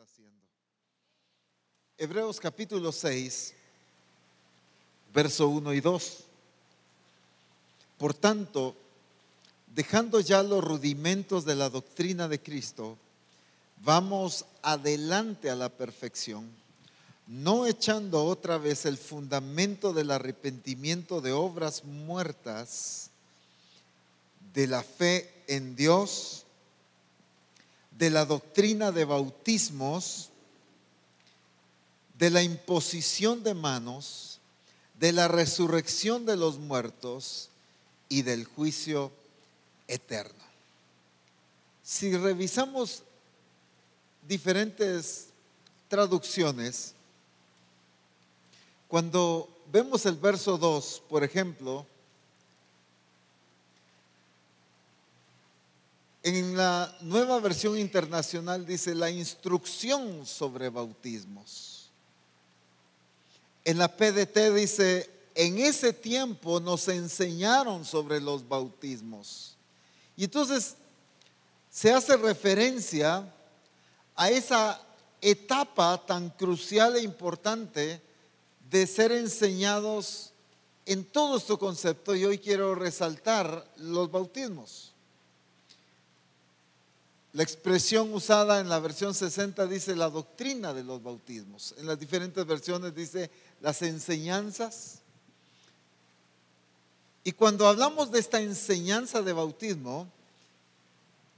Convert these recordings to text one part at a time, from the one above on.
haciendo. Hebreos capítulo 6, verso 1 y 2. Por tanto, dejando ya los rudimentos de la doctrina de Cristo, vamos adelante a la perfección, no echando otra vez el fundamento del arrepentimiento de obras muertas, de la fe en Dios, de la doctrina de bautismos, de la imposición de manos, de la resurrección de los muertos y del juicio eterno. Si revisamos diferentes traducciones, cuando vemos el verso 2, por ejemplo, En la nueva versión internacional dice la instrucción sobre bautismos. En la PDT dice, en ese tiempo nos enseñaron sobre los bautismos. Y entonces se hace referencia a esa etapa tan crucial e importante de ser enseñados en todo este concepto. Y hoy quiero resaltar los bautismos. La expresión usada en la versión 60 dice la doctrina de los bautismos. En las diferentes versiones dice las enseñanzas. Y cuando hablamos de esta enseñanza de bautismo,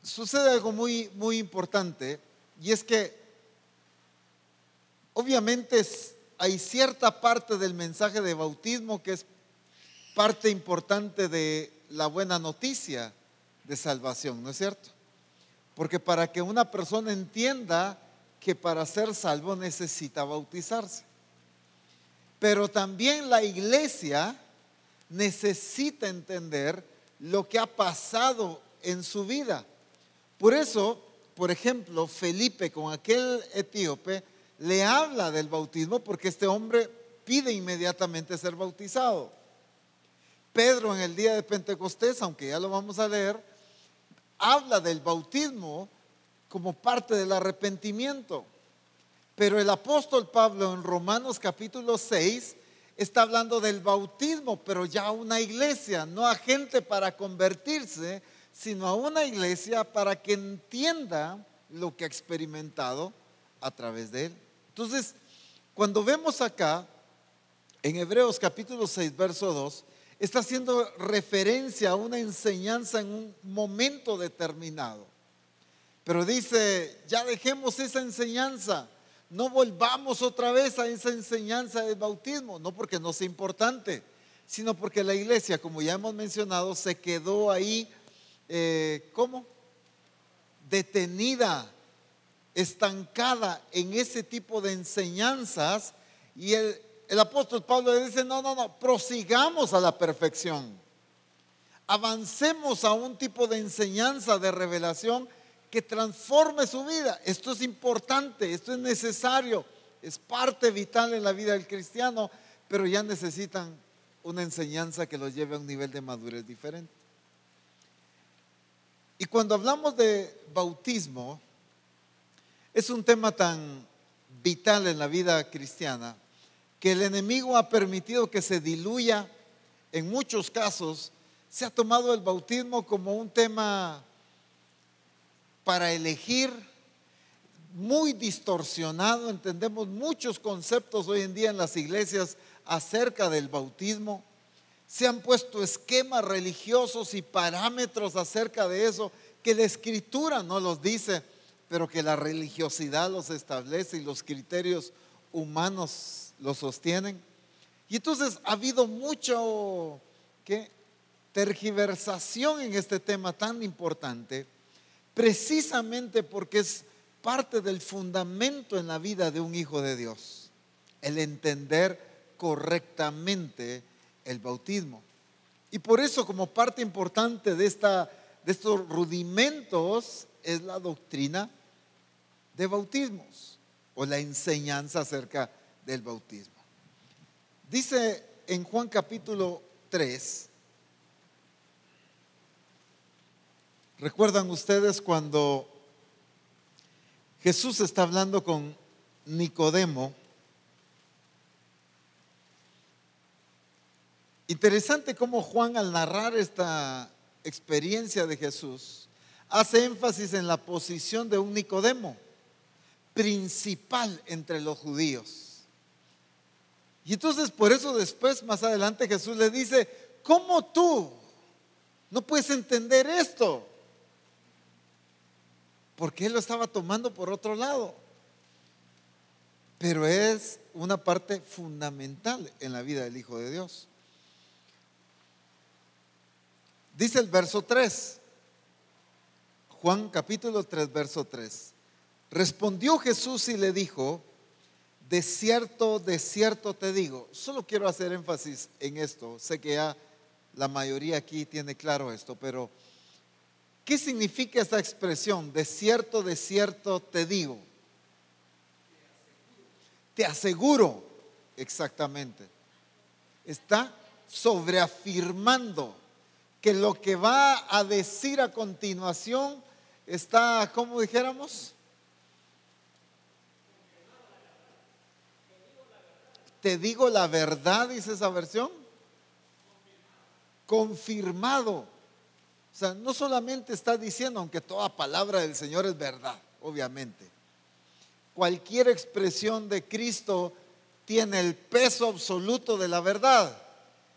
sucede algo muy, muy importante y es que obviamente hay cierta parte del mensaje de bautismo que es parte importante de la buena noticia de salvación, ¿no es cierto? Porque para que una persona entienda que para ser salvo necesita bautizarse. Pero también la iglesia necesita entender lo que ha pasado en su vida. Por eso, por ejemplo, Felipe con aquel etíope le habla del bautismo porque este hombre pide inmediatamente ser bautizado. Pedro en el día de Pentecostés, aunque ya lo vamos a leer, habla del bautismo como parte del arrepentimiento. Pero el apóstol Pablo en Romanos capítulo 6 está hablando del bautismo, pero ya a una iglesia, no a gente para convertirse, sino a una iglesia para que entienda lo que ha experimentado a través de él. Entonces, cuando vemos acá, en Hebreos capítulo 6, verso 2, está haciendo referencia a una enseñanza en un momento determinado. Pero dice, ya dejemos esa enseñanza, no volvamos otra vez a esa enseñanza del bautismo, no porque no sea importante, sino porque la iglesia, como ya hemos mencionado, se quedó ahí, eh, ¿cómo? Detenida, estancada en ese tipo de enseñanzas y el, el apóstol Pablo le dice, no, no, no, prosigamos a la perfección. Avancemos a un tipo de enseñanza, de revelación que transforme su vida. Esto es importante, esto es necesario, es parte vital en la vida del cristiano, pero ya necesitan una enseñanza que los lleve a un nivel de madurez diferente. Y cuando hablamos de bautismo, es un tema tan vital en la vida cristiana que el enemigo ha permitido que se diluya, en muchos casos, se ha tomado el bautismo como un tema para elegir, muy distorsionado, entendemos muchos conceptos hoy en día en las iglesias acerca del bautismo. Se han puesto esquemas religiosos y parámetros acerca de eso que la escritura no los dice, pero que la religiosidad los establece y los criterios humanos lo sostienen. Y entonces ha habido mucho ¿qué? tergiversación en este tema tan importante, precisamente porque es parte del fundamento en la vida de un hijo de Dios, el entender correctamente el bautismo. Y por eso como parte importante de, esta, de estos rudimentos es la doctrina de bautismos o la enseñanza acerca del bautismo. Dice en Juan capítulo 3, ¿recuerdan ustedes cuando Jesús está hablando con Nicodemo. Interesante cómo Juan al narrar esta experiencia de Jesús hace énfasis en la posición de un Nicodemo principal entre los judíos. Y entonces por eso después, más adelante, Jesús le dice, ¿cómo tú no puedes entender esto? Porque él lo estaba tomando por otro lado. Pero es una parte fundamental en la vida del Hijo de Dios. Dice el verso 3, Juan capítulo 3, verso 3. Respondió Jesús y le dijo, de cierto, de cierto te digo, solo quiero hacer énfasis en esto, sé que ya la mayoría aquí tiene claro esto, pero ¿qué significa esta expresión? De cierto, de cierto te digo. Te aseguro, exactamente. Está sobreafirmando que lo que va a decir a continuación está, ¿cómo dijéramos? Te digo la verdad, dice esa versión. Confirmado. O sea, no solamente está diciendo, aunque toda palabra del Señor es verdad, obviamente. Cualquier expresión de Cristo tiene el peso absoluto de la verdad.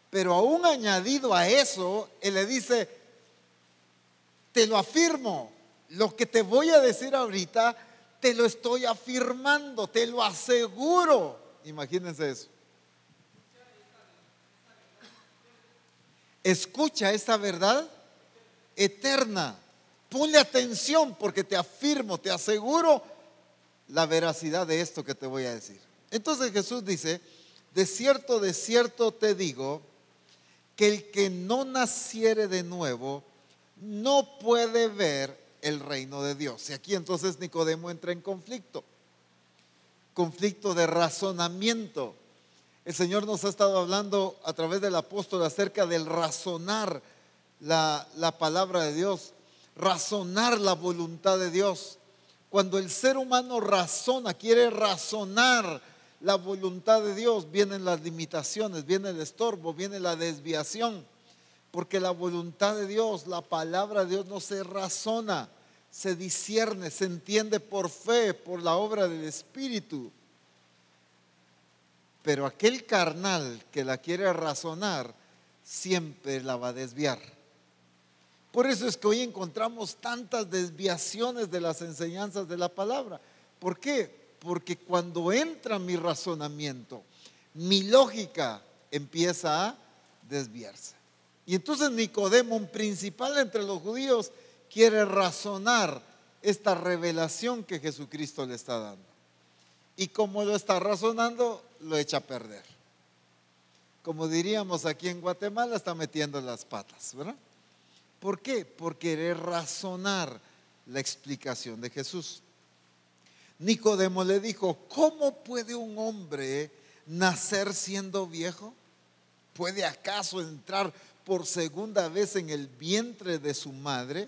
Pero aún añadido a eso, Él le dice, te lo afirmo, lo que te voy a decir ahorita, te lo estoy afirmando, te lo aseguro. Imagínense eso. Escucha esta verdad eterna. Ponle atención porque te afirmo, te aseguro la veracidad de esto que te voy a decir. Entonces Jesús dice, de cierto, de cierto te digo, que el que no naciere de nuevo no puede ver el reino de Dios. Y aquí entonces Nicodemo entra en conflicto conflicto de razonamiento. El Señor nos ha estado hablando a través del apóstol acerca del razonar la, la, palabra de Dios, razonar la voluntad de Dios. Cuando el ser humano razona, quiere razonar la voluntad de Dios, vienen las limitaciones, viene el estorbo, viene la desviación, porque la voluntad de Dios, la palabra de Dios no se razona se discierne, se entiende por fe, por la obra del Espíritu. Pero aquel carnal que la quiere razonar, siempre la va a desviar. Por eso es que hoy encontramos tantas desviaciones de las enseñanzas de la palabra. ¿Por qué? Porque cuando entra mi razonamiento, mi lógica empieza a desviarse. Y entonces Nicodemo, un principal entre los judíos, quiere razonar esta revelación que Jesucristo le está dando. Y como lo está razonando, lo echa a perder. Como diríamos aquí en Guatemala, está metiendo las patas, ¿verdad? ¿Por qué? Por querer razonar la explicación de Jesús. Nicodemo le dijo, ¿cómo puede un hombre nacer siendo viejo? ¿Puede acaso entrar por segunda vez en el vientre de su madre?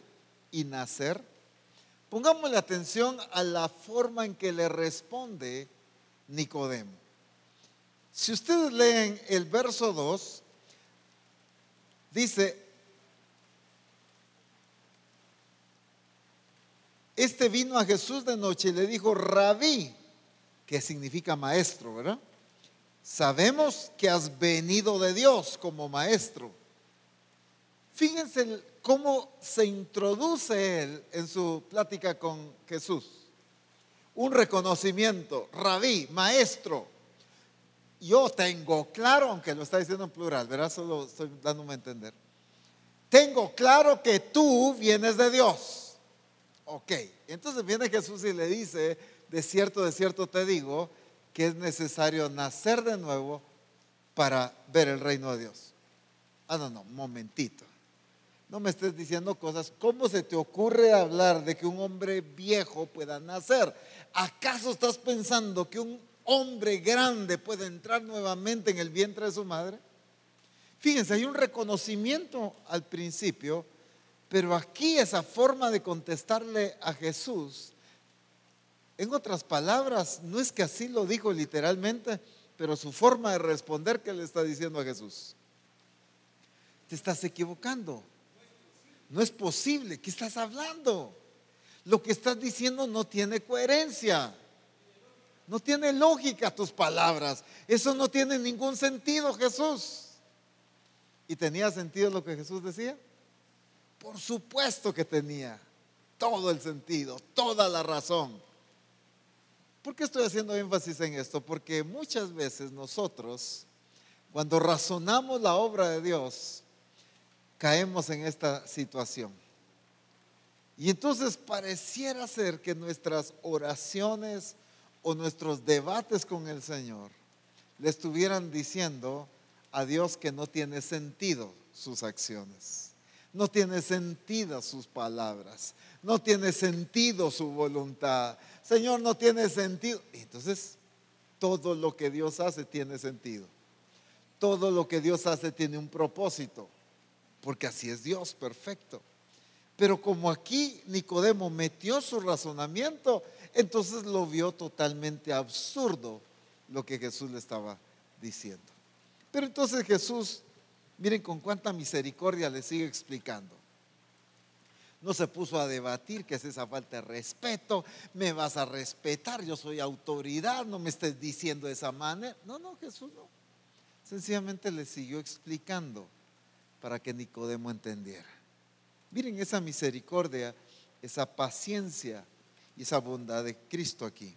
Y nacer? Pongámosle atención a la forma en que le responde Nicodemo. Si ustedes leen el verso 2, dice, este vino a Jesús de noche y le dijo, rabí, que significa maestro, ¿verdad? Sabemos que has venido de Dios como maestro. Fíjense cómo se introduce él en su plática con Jesús. Un reconocimiento, rabí, maestro. Yo tengo claro, aunque lo está diciendo en plural, ¿verdad? Solo estoy dándome a entender. Tengo claro que tú vienes de Dios. Ok, entonces viene Jesús y le dice, de cierto, de cierto te digo, que es necesario nacer de nuevo para ver el reino de Dios. Ah, no, no, momentito. No me estés diciendo cosas. ¿Cómo se te ocurre hablar de que un hombre viejo pueda nacer? ¿Acaso estás pensando que un hombre grande puede entrar nuevamente en el vientre de su madre? Fíjense, hay un reconocimiento al principio, pero aquí esa forma de contestarle a Jesús En otras palabras, no es que así lo dijo literalmente, pero su forma de responder que le está diciendo a Jesús. Te estás equivocando. No es posible. ¿Qué estás hablando? Lo que estás diciendo no tiene coherencia. No tiene lógica tus palabras. Eso no tiene ningún sentido, Jesús. ¿Y tenía sentido lo que Jesús decía? Por supuesto que tenía todo el sentido, toda la razón. ¿Por qué estoy haciendo énfasis en esto? Porque muchas veces nosotros, cuando razonamos la obra de Dios, caemos en esta situación. Y entonces pareciera ser que nuestras oraciones o nuestros debates con el Señor le estuvieran diciendo a Dios que no tiene sentido sus acciones, no tiene sentido sus palabras, no tiene sentido su voluntad. Señor, no tiene sentido. Entonces, todo lo que Dios hace tiene sentido. Todo lo que Dios hace tiene un propósito porque así es Dios, perfecto. Pero como aquí Nicodemo metió su razonamiento, entonces lo vio totalmente absurdo lo que Jesús le estaba diciendo. Pero entonces Jesús, miren con cuánta misericordia le sigue explicando. No se puso a debatir que es esa falta de respeto, me vas a respetar, yo soy autoridad, no me estés diciendo de esa manera. No, no, Jesús no. Sencillamente le siguió explicando para que Nicodemo entendiera. Miren esa misericordia, esa paciencia y esa bondad de Cristo aquí.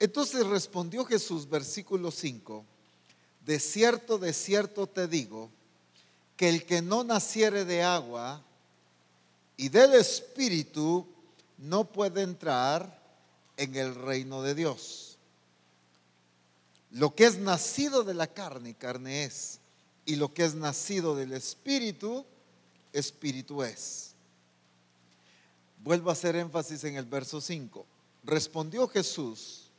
Entonces respondió Jesús, versículo 5, de cierto, de cierto te digo, que el que no naciere de agua y del Espíritu no puede entrar en el reino de Dios. Lo que es nacido de la carne, carne es y lo que es nacido del Espíritu, Espíritu es. Vuelvo a hacer énfasis en el verso 5. Respondió Jesús,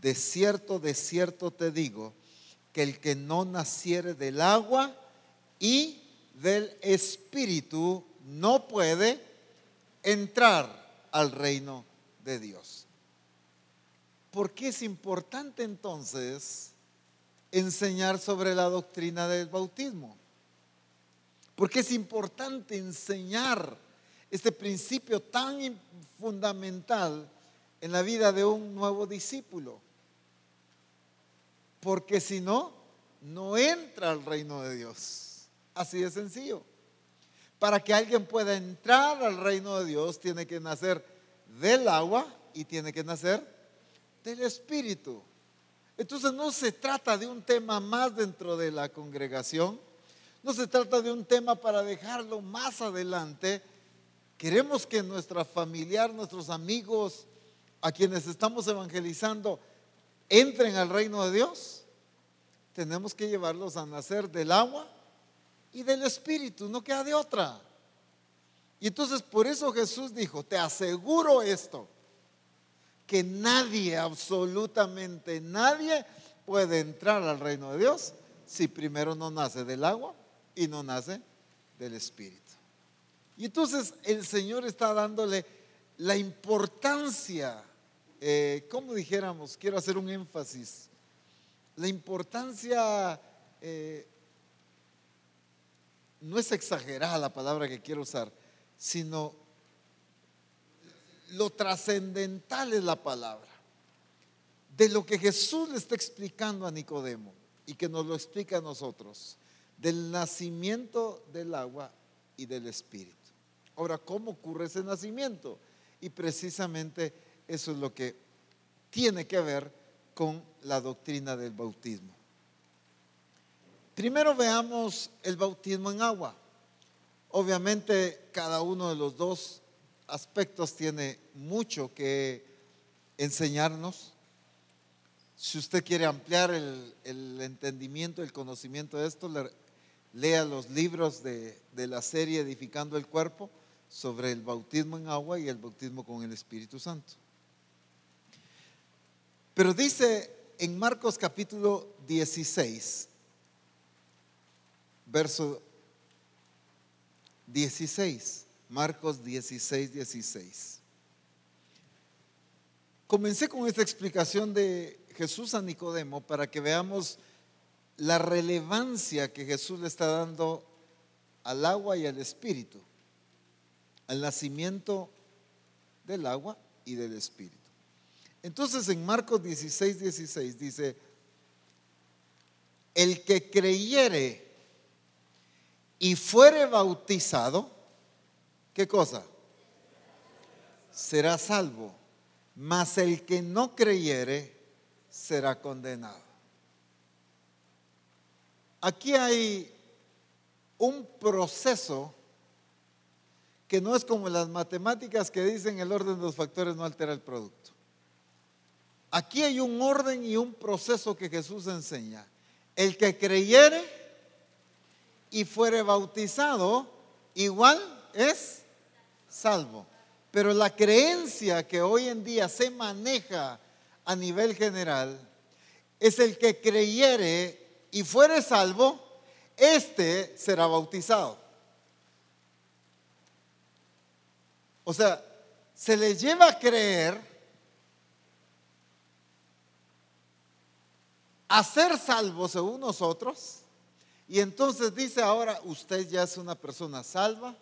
de cierto, de cierto te digo, que el que no naciere del agua y del Espíritu no puede entrar al reino de Dios. ¿Por qué es importante entonces enseñar sobre la doctrina del bautismo. Porque es importante enseñar este principio tan fundamental en la vida de un nuevo discípulo. Porque si no, no entra al reino de Dios. Así de sencillo. Para que alguien pueda entrar al reino de Dios, tiene que nacer del agua y tiene que nacer del Espíritu. Entonces no se trata de un tema más dentro de la congregación, no se trata de un tema para dejarlo más adelante. Queremos que nuestra familiar, nuestros amigos, a quienes estamos evangelizando, entren al reino de Dios. Tenemos que llevarlos a nacer del agua y del espíritu, no queda de otra. Y entonces por eso Jesús dijo, te aseguro esto que nadie, absolutamente nadie, puede entrar al reino de Dios si primero no nace del agua y no nace del Espíritu. Y entonces el Señor está dándole la importancia, eh, como dijéramos, quiero hacer un énfasis, la importancia, eh, no es exagerada la palabra que quiero usar, sino lo trascendental es la palabra. De lo que Jesús le está explicando a Nicodemo y que nos lo explica a nosotros, del nacimiento del agua y del espíritu. Ahora, ¿cómo ocurre ese nacimiento? Y precisamente eso es lo que tiene que ver con la doctrina del bautismo. Primero veamos el bautismo en agua. Obviamente cada uno de los dos aspectos tiene mucho que enseñarnos. Si usted quiere ampliar el, entendimiento, el conocimiento de esto, lea los libros de, de la serie Edificando el Cuerpo sobre el bautismo en agua y el bautismo con el Espíritu Santo. Pero dice en Marcos capítulo 16, verso 16. Marcos 16, 16. Comencé con esta explicación de Jesús a Nicodemo para que veamos la relevancia que Jesús le está dando al agua y al espíritu, al nacimiento del agua y del espíritu. Entonces en Marcos 16, 16 dice, el que creyere y fuere bautizado, ¿qué cosa? Será salvo, mas el que no creyere será condenado. Aquí hay un proceso que no es como las matemáticas que dicen el orden de los factores no altera el producto. Aquí hay un orden y un proceso que Jesús enseña. El que creyere y fuere bautizado, igual es salvo. Pero la creencia que hoy en día se maneja a nivel general es el que creyere y fuere salvo, este será bautizado. O sea, se le lleva a creer a ser salvo según nosotros. Y entonces dice ahora, usted ya es una persona salva.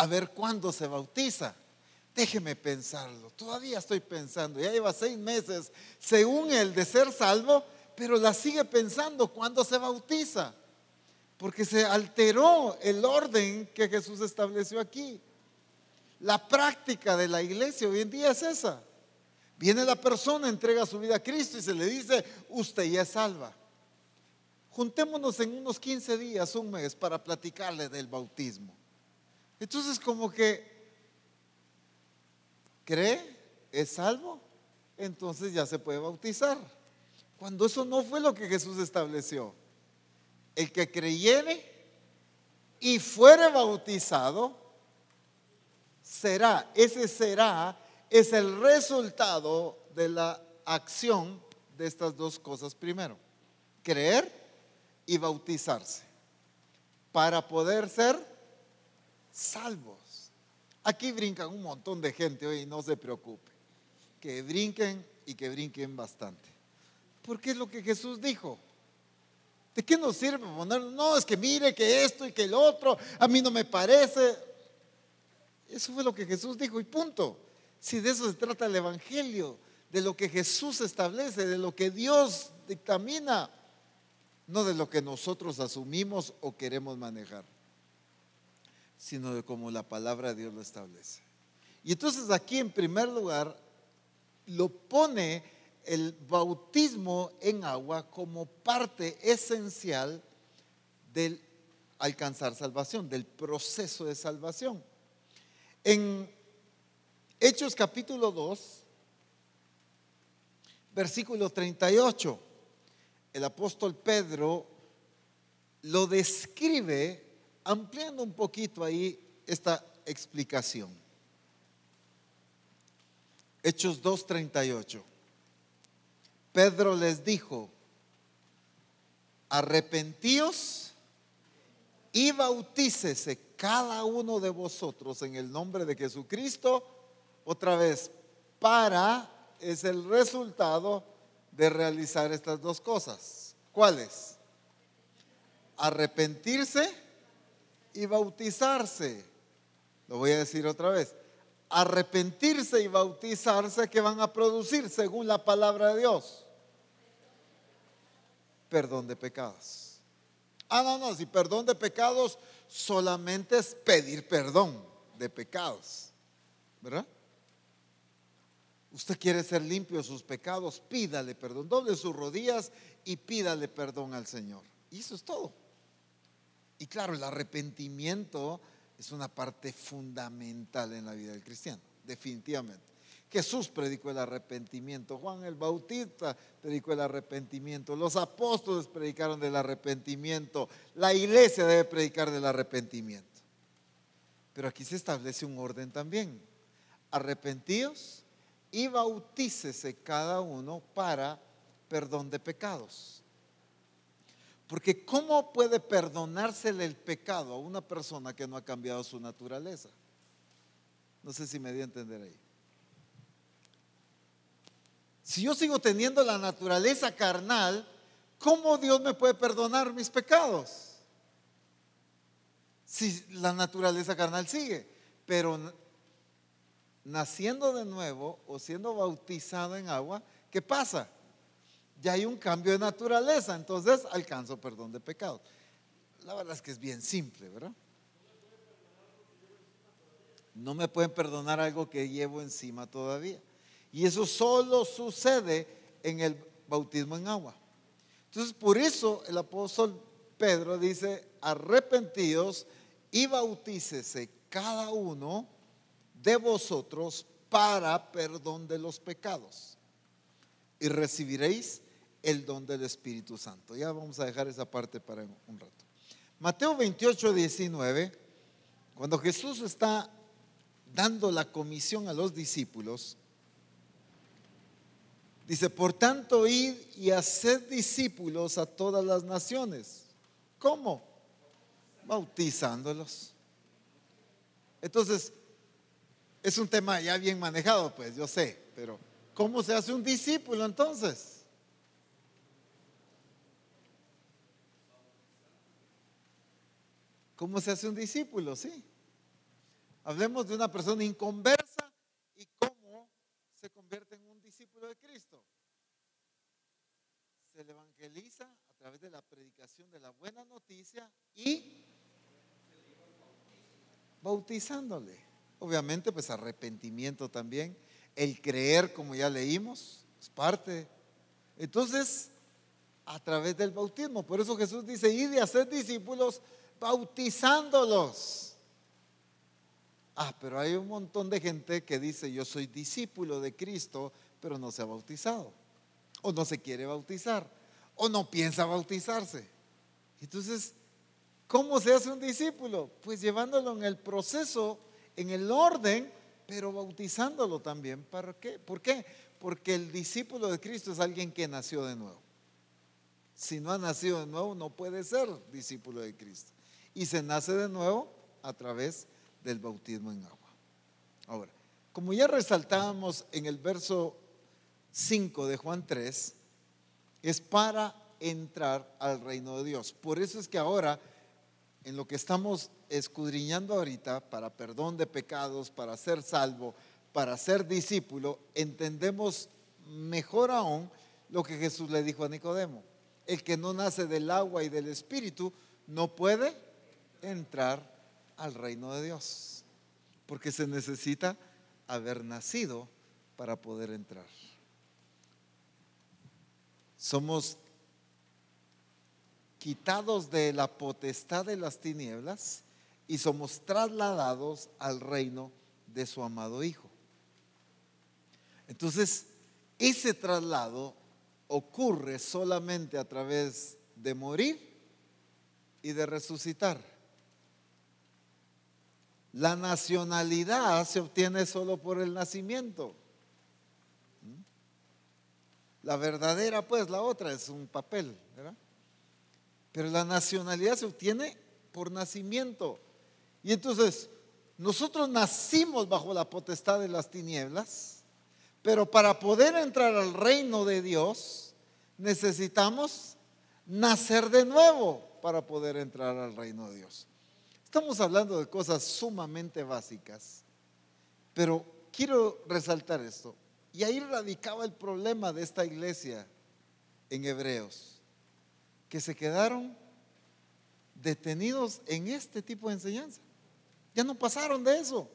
A ver cuándo se bautiza. Déjeme pensarlo. Todavía estoy pensando. Ya lleva seis meses según el de ser salvo, pero la sigue pensando cuándo se bautiza. Porque se alteró el orden que Jesús estableció aquí. La práctica de la iglesia hoy en día es esa. Viene la persona, entrega su vida a Cristo y se le dice, usted ya es salva. Juntémonos en unos 15 días, un mes, para platicarle del bautismo. Entonces como que cree, es salvo, entonces ya se puede bautizar. Cuando eso no fue lo que Jesús estableció. El que creyere y fuere bautizado, será, ese será es el resultado de la acción de estas dos cosas primero. Creer y bautizarse para poder ser salvos. Aquí brincan un montón de gente hoy, no se preocupe. Que brinquen y que brinquen bastante. Porque es lo que Jesús dijo. ¿De qué nos sirve poner? No, es que mire que esto y que el otro, a mí no me parece. Eso fue lo que Jesús dijo y punto. Si de eso se trata el Evangelio, de lo que Jesús establece, de lo que Dios dictamina, no de lo que nosotros asumimos o queremos manejar, sino de cómo la palabra de Dios lo establece. Y entonces aquí en primer lugar lo pone el bautismo en agua como parte esencial del alcanzar salvación, del proceso de salvación. En Hechos capítulo 2, versículo 38, el apóstol Pedro lo describe ampliando un poquito ahí esta explicación. Hechos 2.38. Pedro les dijo, arrepentíos y bautícese cada uno de vosotros en el nombre de Jesucristo otra vez, para es el resultado de realizar estas dos cosas. ¿Cuáles? Arrepentirse y bautizarse. Lo voy a decir otra vez. Arrepentirse y bautizarse que van a producir según la palabra de Dios. Perdón de pecados. Ah, no, no, si perdón de pecados solamente es pedir perdón de pecados. ¿Verdad? Usted quiere ser limpio de sus pecados, pídale perdón, doble sus rodillas y pídale perdón al Señor. Y eso es todo. Y claro, el arrepentimiento es una parte fundamental en la vida del cristiano, definitivamente. Jesús predicó el arrepentimiento, Juan el Bautista predicó el arrepentimiento, los apóstoles predicaron del arrepentimiento, la iglesia debe predicar del arrepentimiento. Pero aquí se establece un orden también. Arrepentidos y bautícese cada uno para perdón de pecados. Porque ¿cómo puede perdonársele el pecado a una persona que no ha cambiado su naturaleza? No sé si me di a entender ahí. Si yo sigo teniendo la naturaleza carnal, ¿cómo Dios me puede perdonar mis pecados? Si la naturaleza carnal sigue. Pero naciendo de nuevo o siendo bautizado en agua, ¿qué pasa? Ya hay un cambio de naturaleza, entonces alcanzo perdón de pecados. La verdad es que es bien simple, ¿verdad? No me pueden perdonar algo que llevo encima todavía. Y eso solo sucede en el bautismo en agua. Entonces, por eso el apóstol Pedro dice, arrepentidos y bautícese cada uno de vosotros para perdón de los pecados. Y recibiréis el don del Espíritu Santo. Ya vamos a dejar esa parte para un rato. Mateo 28, 19, cuando Jesús está dando la comisión a los discípulos, dice, por tanto, id y haced discípulos a todas las naciones. ¿Cómo? Bautizándolos. Entonces, es un tema ya bien manejado, pues yo sé, pero ¿cómo se hace un discípulo entonces? ¿Cómo se hace un discípulo? Sí. Hablemos de una persona inconversa y cómo se convierte en un discípulo de Cristo. Se le evangeliza a través de la predicación de la buena noticia y bautizándole. Obviamente, pues arrepentimiento también. El creer, como ya leímos, es parte. Entonces, a través del bautismo. Por eso Jesús dice, y de hacer discípulos bautizándolos. Ah, pero hay un montón de gente que dice, yo soy discípulo de Cristo, pero no se ha bautizado. O no se quiere bautizar. O no piensa bautizarse. Entonces, ¿cómo se hace un discípulo? Pues llevándolo en el proceso, en el orden, pero bautizándolo también. ¿Para qué? ¿Por qué? Porque el discípulo de Cristo es alguien que nació de nuevo. Si no ha nacido de nuevo, no puede ser discípulo de Cristo y se nace de nuevo a través del bautismo en agua. Ahora, como ya resaltábamos en el verso 5 de Juan 3, es para entrar al reino de Dios. Por eso es que ahora, en lo que estamos escudriñando ahorita, para perdón de pecados, para ser salvo, para ser discípulo, entendemos mejor aún lo que Jesús le dijo a Nicodemo. El que no nace del agua y del espíritu no puede entrar al reino de Dios, porque se necesita haber nacido para poder entrar. Somos quitados de la potestad de las tinieblas y somos trasladados al reino de su amado Hijo. Entonces, ese traslado ocurre solamente a través de morir y de resucitar. La nacionalidad se obtiene solo por el nacimiento. La verdadera, pues, la otra es un papel, ¿verdad? Pero la nacionalidad se obtiene por nacimiento. Y entonces, nosotros nacimos bajo la potestad de las tinieblas, pero para poder entrar al reino de Dios, necesitamos nacer de nuevo para poder entrar al reino de Dios. Estamos hablando de cosas sumamente básicas, pero quiero resaltar esto. Y ahí radicaba el problema de esta iglesia en Hebreos, que se quedaron detenidos en este tipo de enseñanza. Ya no pasaron de eso.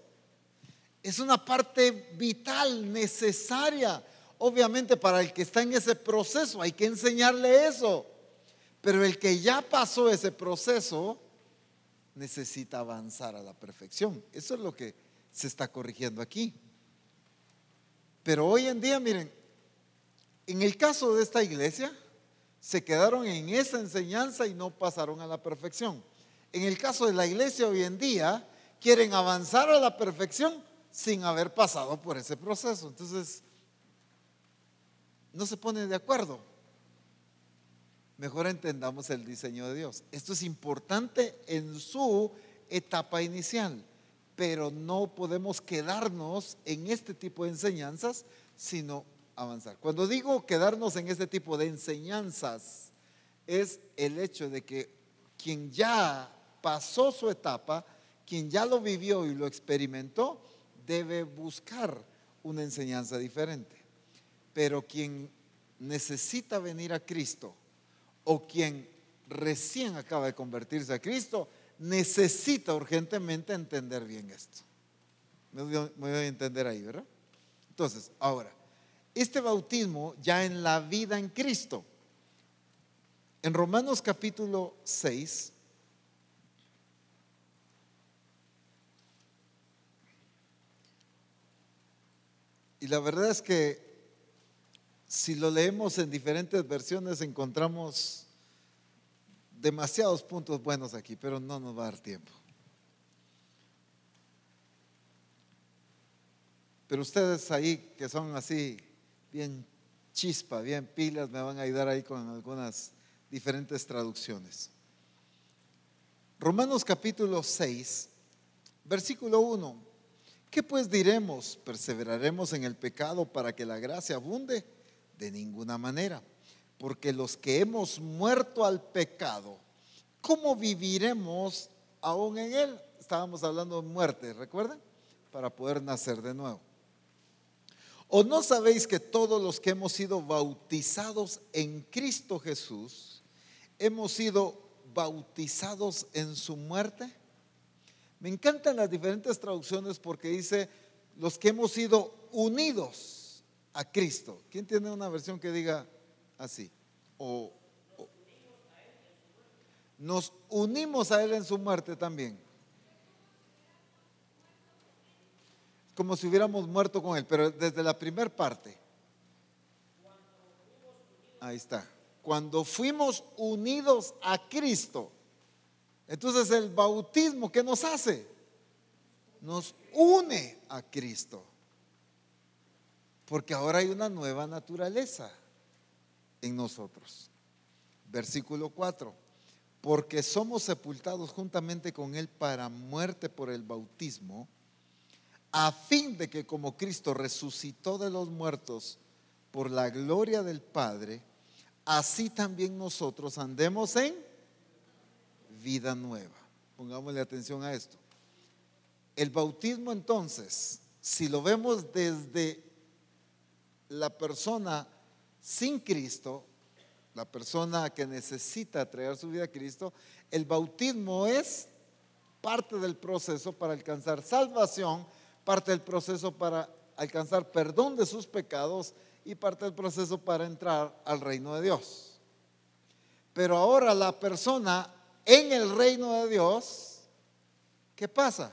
Es una parte vital, necesaria. Obviamente para el que está en ese proceso hay que enseñarle eso. Pero el que ya pasó ese proceso necesita avanzar a la perfección. Eso es lo que se está corrigiendo aquí. Pero hoy en día, miren, en el caso de esta iglesia, se quedaron en esa enseñanza y no pasaron a la perfección. En el caso de la iglesia hoy en día, quieren avanzar a la perfección sin haber pasado por ese proceso. Entonces, no se ponen de acuerdo mejor entendamos el diseño de Dios. Esto es importante en su etapa inicial, pero no podemos quedarnos en este tipo de enseñanzas, sino avanzar. Cuando digo quedarnos en este tipo de enseñanzas, es el hecho de que quien ya pasó su etapa, quien ya lo vivió y lo experimentó, debe buscar una enseñanza diferente. Pero quien necesita venir a Cristo o quien recién acaba de convertirse a Cristo, necesita urgentemente entender bien esto. Me voy a entender ahí, ¿verdad? Entonces, ahora, este bautismo ya en la vida en Cristo. En Romanos capítulo 6, y la verdad es que si lo leemos en diferentes versiones encontramos demasiados puntos buenos aquí, pero no nos va a dar tiempo. Pero ustedes ahí que son así, bien chispa, bien pilas, me van a ayudar ahí con algunas diferentes traducciones. Romanos capítulo 6, versículo 1. ¿Qué pues diremos? ¿Perseveraremos en el pecado para que la gracia abunde? De ninguna manera. Porque los que hemos muerto al pecado, ¿cómo viviremos aún en él? Estábamos hablando de muerte, ¿recuerdan? Para poder nacer de nuevo. ¿O no sabéis que todos los que hemos sido bautizados en Cristo Jesús, hemos sido bautizados en su muerte? Me encantan las diferentes traducciones porque dice los que hemos sido unidos a Cristo. ¿Quién tiene una versión que diga así? O, nos unimos a Él en su muerte también. como si hubiéramos muerto con Él, pero desde la primera parte. Ahí está. Cuando fuimos unidos a Cristo, entonces el bautismo, ¿qué nos hace? Nos une a Cristo. Porque ahora hay una nueva naturaleza en nosotros. Versículo 4. Porque somos sepultados juntamente con Él para muerte por el bautismo a fin de que como Cristo resucitó de los muertos por la gloria del Padre, así también nosotros andemos en vida nueva. Pongámosle atención a esto. El bautismo entonces, si lo vemos desde la persona sin Cristo, la persona que necesita traer su vida a Cristo, el bautismo es parte del proceso para alcanzar salvación parte del proceso para alcanzar perdón de sus pecados y parte del proceso para entrar al reino de Dios. Pero ahora la persona en el reino de Dios, ¿qué pasa?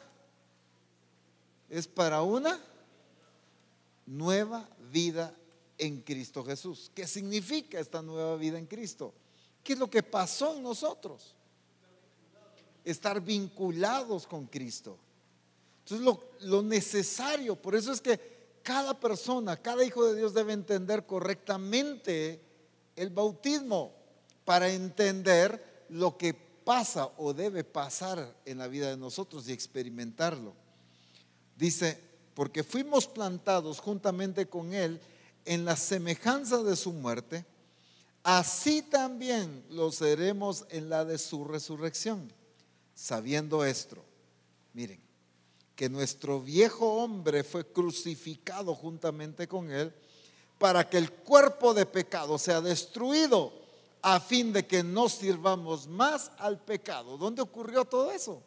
Es para una nueva vida en Cristo Jesús. ¿Qué significa esta nueva vida en Cristo? ¿Qué es lo que pasó en nosotros? Estar vinculados con Cristo. Entonces lo, necesario, por eso es que cada persona, cada hijo de Dios debe entender correctamente el bautismo para entender lo que pasa o debe pasar en la vida de nosotros y experimentarlo. Dice, porque fuimos plantados juntamente con Él en la semejanza de su muerte, así también lo seremos en la de su resurrección, sabiendo esto. Miren, que nuestro viejo hombre fue crucificado juntamente con él para que el cuerpo de pecado sea destruido a fin de que no sirvamos más al pecado. ¿Dónde ocurrió todo eso?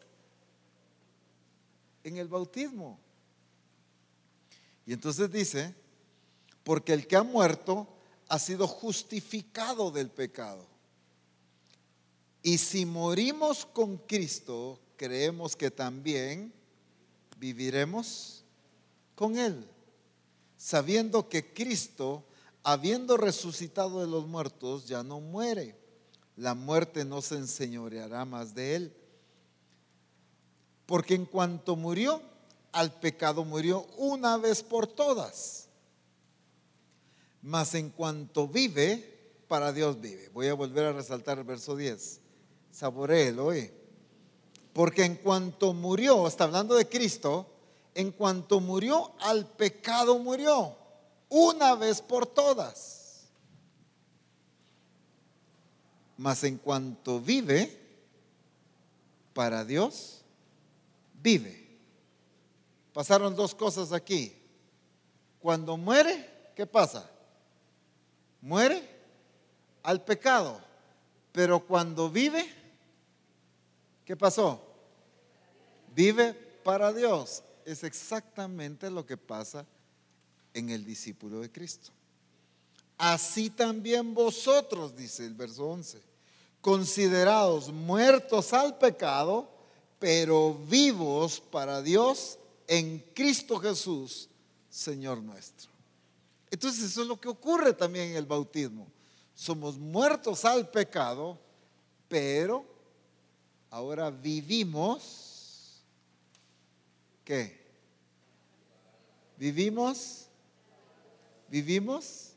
En el bautismo. Y entonces dice, porque el que ha muerto ha sido justificado del pecado. Y si morimos con Cristo, creemos que también viviremos con Él, sabiendo que Cristo, habiendo resucitado de los muertos, ya no muere. La muerte no se enseñoreará más de Él. Porque en cuanto murió, al pecado murió una vez por todas. Mas en cuanto vive, para Dios vive. Voy a volver a resaltar el verso 10. Saboreelo hoy. Porque en cuanto murió, está hablando de Cristo, en cuanto murió, al pecado murió. una vez por todas. Mas en cuanto vive, para Dios, vive. Pasaron dos cosas aquí. Cuando muere, ¿qué pasa? Muere al pecado. Pero cuando vive, ¿qué pasó? Vive para Dios. Es exactamente lo que pasa en el discípulo de Cristo. Así también vosotros, dice el verso 11, considerados muertos al pecado, pero vivos para Dios en Cristo Jesús, Señor nuestro. Entonces eso es lo que ocurre también en el bautismo. Somos muertos al pecado, pero ahora vivimos, ¿qué? Vivimos, vivimos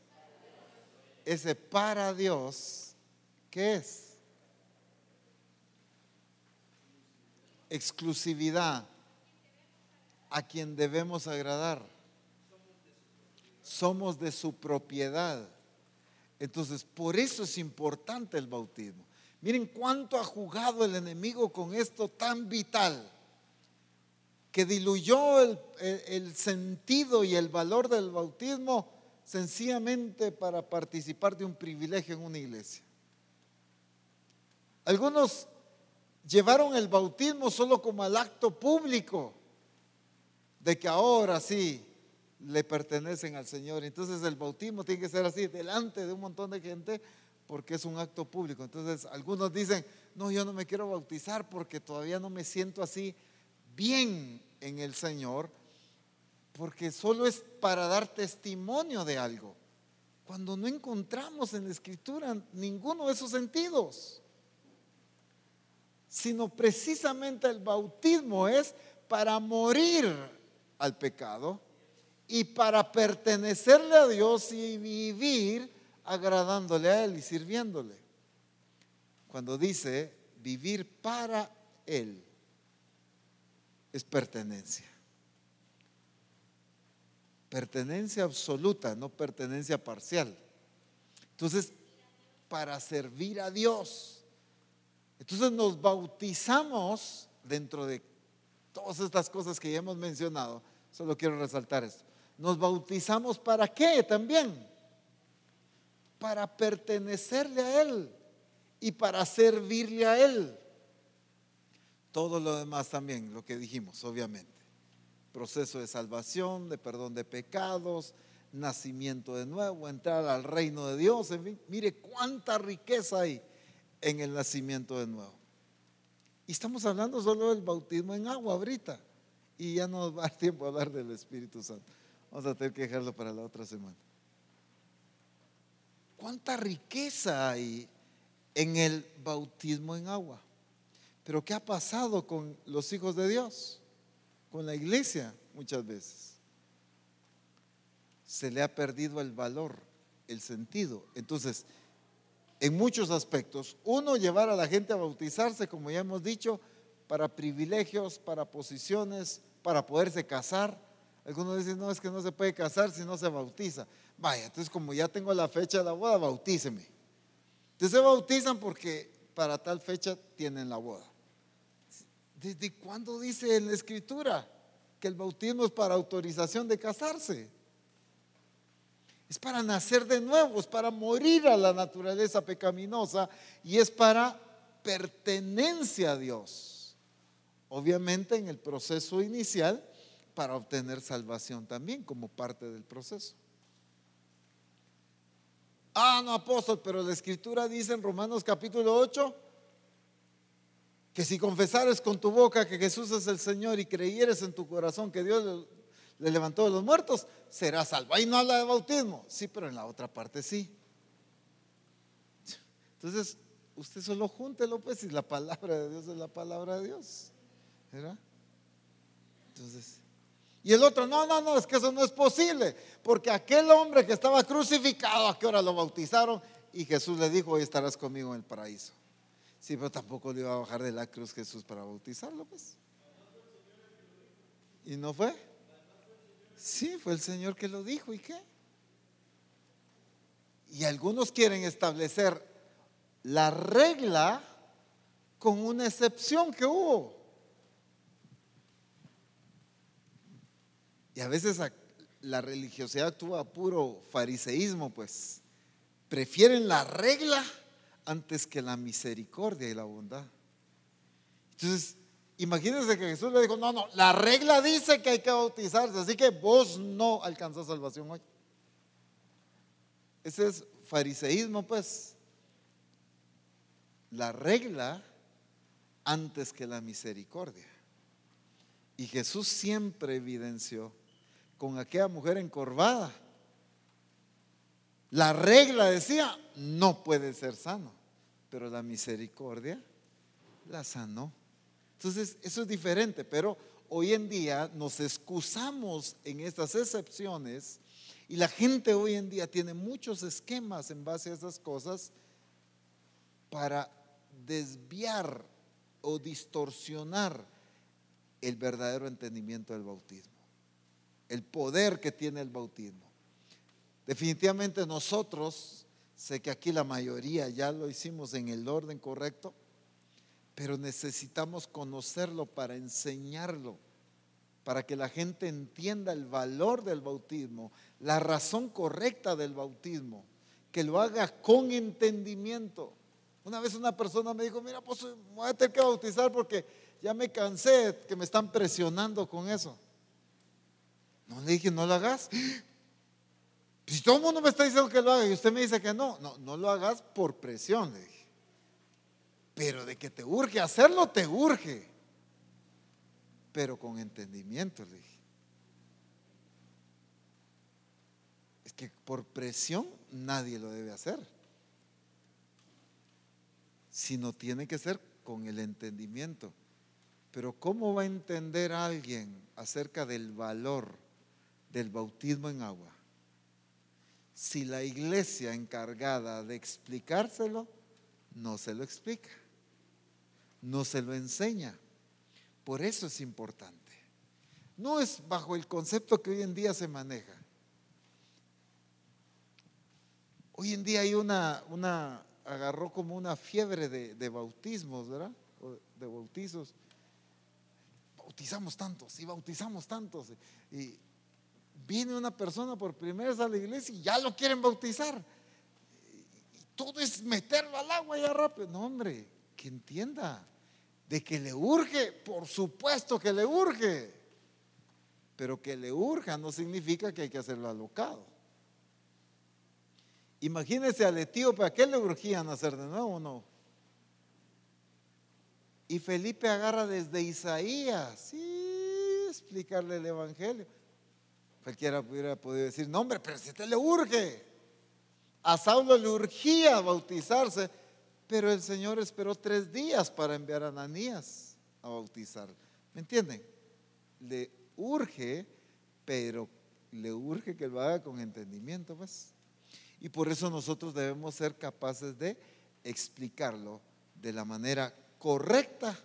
ese para Dios, ¿qué es? Exclusividad a quien debemos agradar. Somos de su propiedad. Entonces, por eso es importante el bautismo. Miren cuánto ha jugado el enemigo con esto tan vital, que diluyó el, sentido y el valor del bautismo sencillamente para participar de un privilegio en una iglesia. Algunos llevaron el bautismo solo como al acto público de que ahora sí le pertenecen al Señor. Entonces el bautismo tiene que ser así, delante de un montón de gente, porque es un acto público. Entonces algunos dicen, no, yo no me quiero bautizar porque todavía no me siento así bien en el Señor, porque solo es para dar testimonio de algo. Cuando no encontramos en la escritura ninguno de esos sentidos, sino precisamente el bautismo es para morir al pecado y para pertenecerle a Dios y vivir agradándole a Él y sirviéndole. Cuando dice vivir para Él, es pertenencia. Pertenencia absoluta, no pertenencia parcial. Entonces, para servir a Dios. Entonces nos bautizamos dentro de todas estas cosas que ya hemos mencionado Solo quiero resaltar esto. Nos bautizamos para qué también? Para pertenecerle a Él y para servirle a Él. Todo lo demás también, lo que dijimos, obviamente. Proceso de salvación, de perdón de pecados, nacimiento de nuevo, entrar al reino de Dios. En fin, mire cuánta riqueza hay en el nacimiento de nuevo. Y estamos hablando solo del bautismo en agua ahorita y ya no nos va a tiempo a hablar del Espíritu Santo. Vamos a tener que dejarlo para la otra semana. ¿Cuánta riqueza hay en el bautismo en agua? Pero ¿qué ha pasado con los hijos de Dios? Con la iglesia muchas veces. Se le ha perdido el valor, el sentido. Entonces, en muchos aspectos, uno, llevar a la gente a bautizarse, como ya hemos dicho, para privilegios, para posiciones, para poderse casar. Algunos dicen, no, es que no se puede casar si no se bautiza. Vaya, entonces como ya tengo la fecha de la boda, bautíceme. Entonces se bautizan porque para tal fecha tienen la boda. ¿Desde cuándo dice en la escritura que el bautismo es para autorización de casarse? Es para nacer de nuevo, es para morir a la naturaleza pecaminosa y es para pertenencia a Dios obviamente en el proceso inicial para obtener salvación también como parte del proceso. Ah, no, apóstol, pero la escritura dice en Romanos capítulo 8 que si confesares con tu boca que Jesús es el Señor y creyeres en tu corazón que Dios le, levantó de los muertos, serás salvo. Ahí no habla de bautismo, sí, pero en la otra parte sí. Entonces, usted solo júntelo pues y la palabra de Dios es la palabra de Dios. ¿Verdad? Entonces, y el otro, no, no, no, es que eso no es posible, porque aquel hombre que estaba crucificado, ¿a qué hora lo bautizaron? Y Jesús le dijo, hoy estarás conmigo en el paraíso. Sí, pero tampoco le iba a bajar de la cruz Jesús para bautizarlo, pues. ¿Y no fue? Sí, fue el Señor que lo dijo, ¿y qué? Y algunos quieren establecer la regla con una excepción que hubo. Y a veces la religiosidad actúa puro fariseísmo, pues prefieren la regla antes que la misericordia y la bondad. Entonces, imagínense que Jesús le dijo, no, no, la regla dice que hay que bautizarse, así que vos no alcanzás salvación hoy. Ese es fariseísmo, pues. La regla antes que la misericordia. Y Jesús siempre evidenció con aquella mujer encorvada. La regla decía, no puede ser sano, pero la misericordia la sanó. Entonces, eso es diferente, pero hoy en día nos excusamos en estas excepciones y la gente hoy en día tiene muchos esquemas en base a esas cosas para desviar o distorsionar el verdadero entendimiento del bautismo, el poder que tiene el bautismo. Definitivamente nosotros, sé que aquí la mayoría ya lo hicimos en el orden correcto, pero necesitamos conocerlo para enseñarlo, para que la gente entienda el valor del bautismo, la razón correcta del bautismo, que lo haga con entendimiento. Una vez una persona me dijo, mira, pues voy a tener que bautizar porque ya me cansé que me están presionando con eso. No le dije, no lo hagas. Si todo el mundo me está diciendo que lo haga y usted me dice que no, no, no lo hagas por presión, le dije. Pero de que te urge hacerlo, te urge. Pero con entendimiento, le dije. Es que por presión nadie lo debe hacer. Sino tiene que ser con el entendimiento. Pero ¿cómo va a entender alguien acerca del valor del bautismo en agua? Si la iglesia encargada de explicárselo no se lo explica no se lo enseña. Por eso es importante. No es bajo el concepto que hoy en día se maneja. Hoy en día hay una, una agarró como una fiebre de, bautismos, ¿verdad? De bautizos. Bautizamos tantos y bautizamos tantos. Y viene una persona por primera vez a la iglesia y ya lo quieren bautizar. Y todo es meterlo al agua ya rápido. No, hombre, que entienda de que le urge, por supuesto que le urge, pero que le urja no significa que hay que hacerlo alocado. Imagínese al etíope, ¿a qué le urgía nacer de nuevo o no? Y Felipe agarra desde Isaías, sí, explicarle el Evangelio. Cualquiera hubiera podido decir, no pero si te le urge. A Saulo le urgía bautizarse, pero el Señor esperó tres días para enviar a Ananías a bautizar. ¿Me entienden? Le urge, pero le urge que lo haga con entendimiento, pues. Y por eso nosotros debemos ser capaces de explicarlo de la manera correcta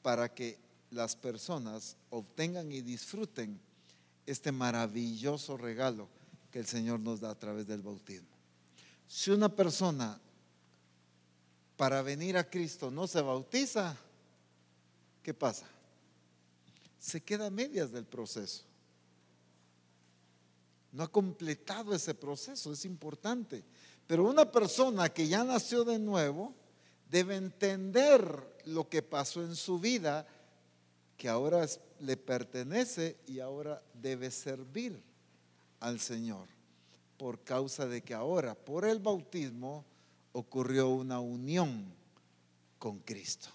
para que las personas obtengan y disfruten este maravilloso regalo que el Señor nos da a través del bautismo. Si una persona para venir a Cristo no se bautiza, ¿qué pasa? Se queda a medias del proceso. No ha completado ese proceso, es importante. Pero una persona que ya nació de nuevo debe entender lo que pasó en su vida, que ahora le pertenece y ahora debe servir al Señor, por causa de que ahora, por el bautismo, ocurrió una unión con Cristo.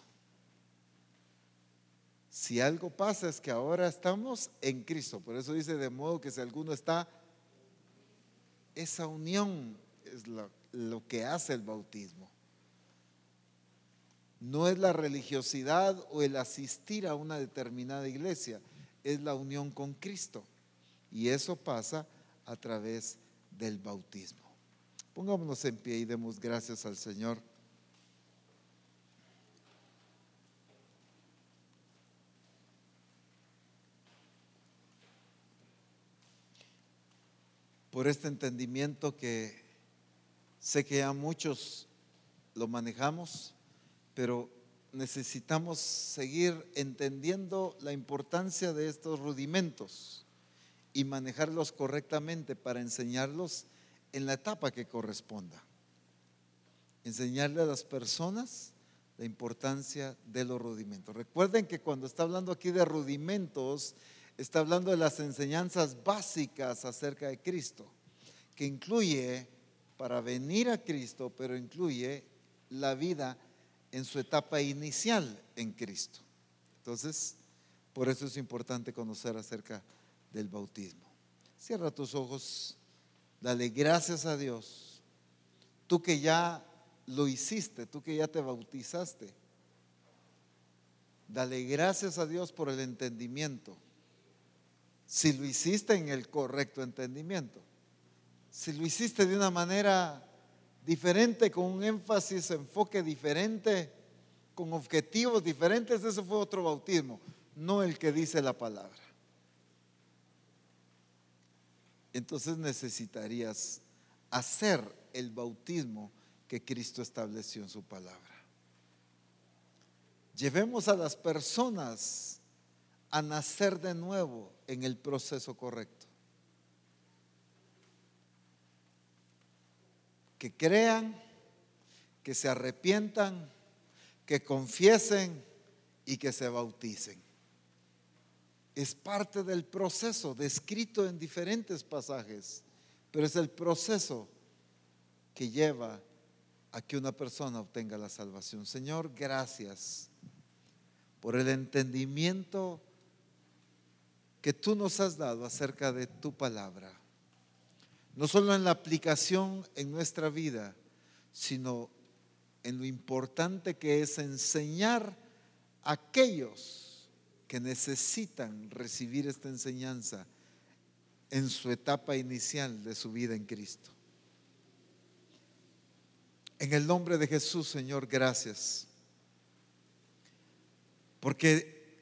Si algo pasa es que ahora estamos en Cristo. Por eso dice de modo que si alguno está, esa unión es lo, que hace el bautismo. No es la religiosidad o el asistir a una determinada iglesia, es la unión con Cristo. Y eso pasa a través del bautismo. Pongámonos en pie y demos gracias al Señor. Por este entendimiento que Sé que ya muchos lo manejamos, pero necesitamos seguir entendiendo la importancia de estos rudimentos y manejarlos correctamente para enseñarlos en la etapa que corresponda. Enseñarle a las personas la importancia de los rudimentos. Recuerden que cuando está hablando aquí de rudimentos, está hablando de las enseñanzas básicas acerca de Cristo, que incluye para venir a Cristo, pero incluye la vida en su etapa inicial en Cristo. Entonces, por eso es importante conocer acerca del bautismo. Cierra tus ojos, dale gracias a Dios. Tú que ya lo hiciste, tú que ya te bautizaste, dale gracias a Dios por el entendimiento. Si lo hiciste en el correcto entendimiento, si lo hiciste de una manera diferente, con un énfasis, enfoque diferente, con objetivos diferentes, ese fue otro bautismo, no el que dice la palabra. Entonces necesitarías hacer el bautismo que Cristo estableció en su palabra. Llevemos a las personas a nacer de nuevo en el proceso correcto. Que crean, que se arrepientan, que confiesen y que se bauticen. Es parte del proceso descrito en diferentes pasajes, pero es el proceso que lleva a que una persona obtenga la salvación. Señor, gracias por el entendimiento que tú nos has dado acerca de tu palabra. No solo en la aplicación en nuestra vida, sino en lo importante que es enseñar a aquellos que necesitan recibir esta enseñanza en su etapa inicial de su vida en Cristo. En el nombre de Jesús, Señor, gracias. Porque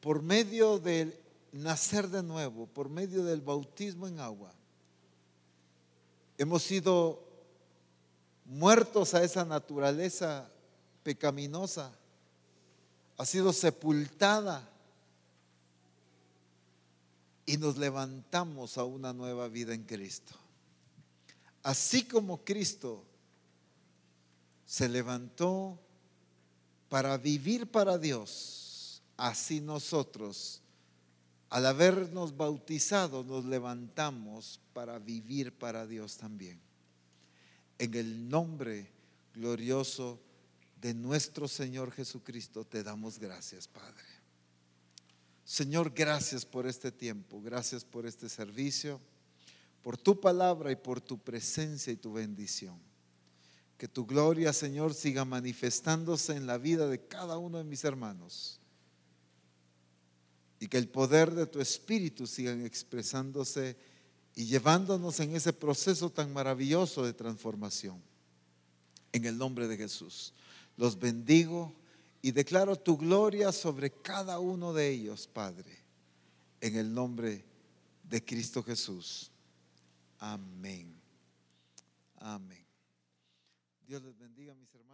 por medio del nacer de nuevo, por medio del bautismo en agua, hemos sido muertos a esa naturaleza pecaminosa, ha sido sepultada y nos levantamos a una nueva vida en Cristo. Así como Cristo se levantó para vivir para Dios, así nosotros, al habernos bautizado, nos levantamos para vivir para Dios también. En el nombre glorioso de nuestro Señor Jesucristo te damos gracias, Padre. Señor, gracias por este tiempo, gracias por este servicio, por tu palabra y por tu presencia y tu bendición. Que tu gloria, Señor, siga manifestándose en la vida de cada uno de mis hermanos. Y que el poder de tu Espíritu siga expresándose y llevándonos en ese proceso tan maravilloso de transformación. En el nombre de Jesús. Los bendigo y declaro tu gloria sobre cada uno de ellos, Padre. En el nombre de Cristo Jesús. Amén. Amén. Dios les bendiga, mis hermanos.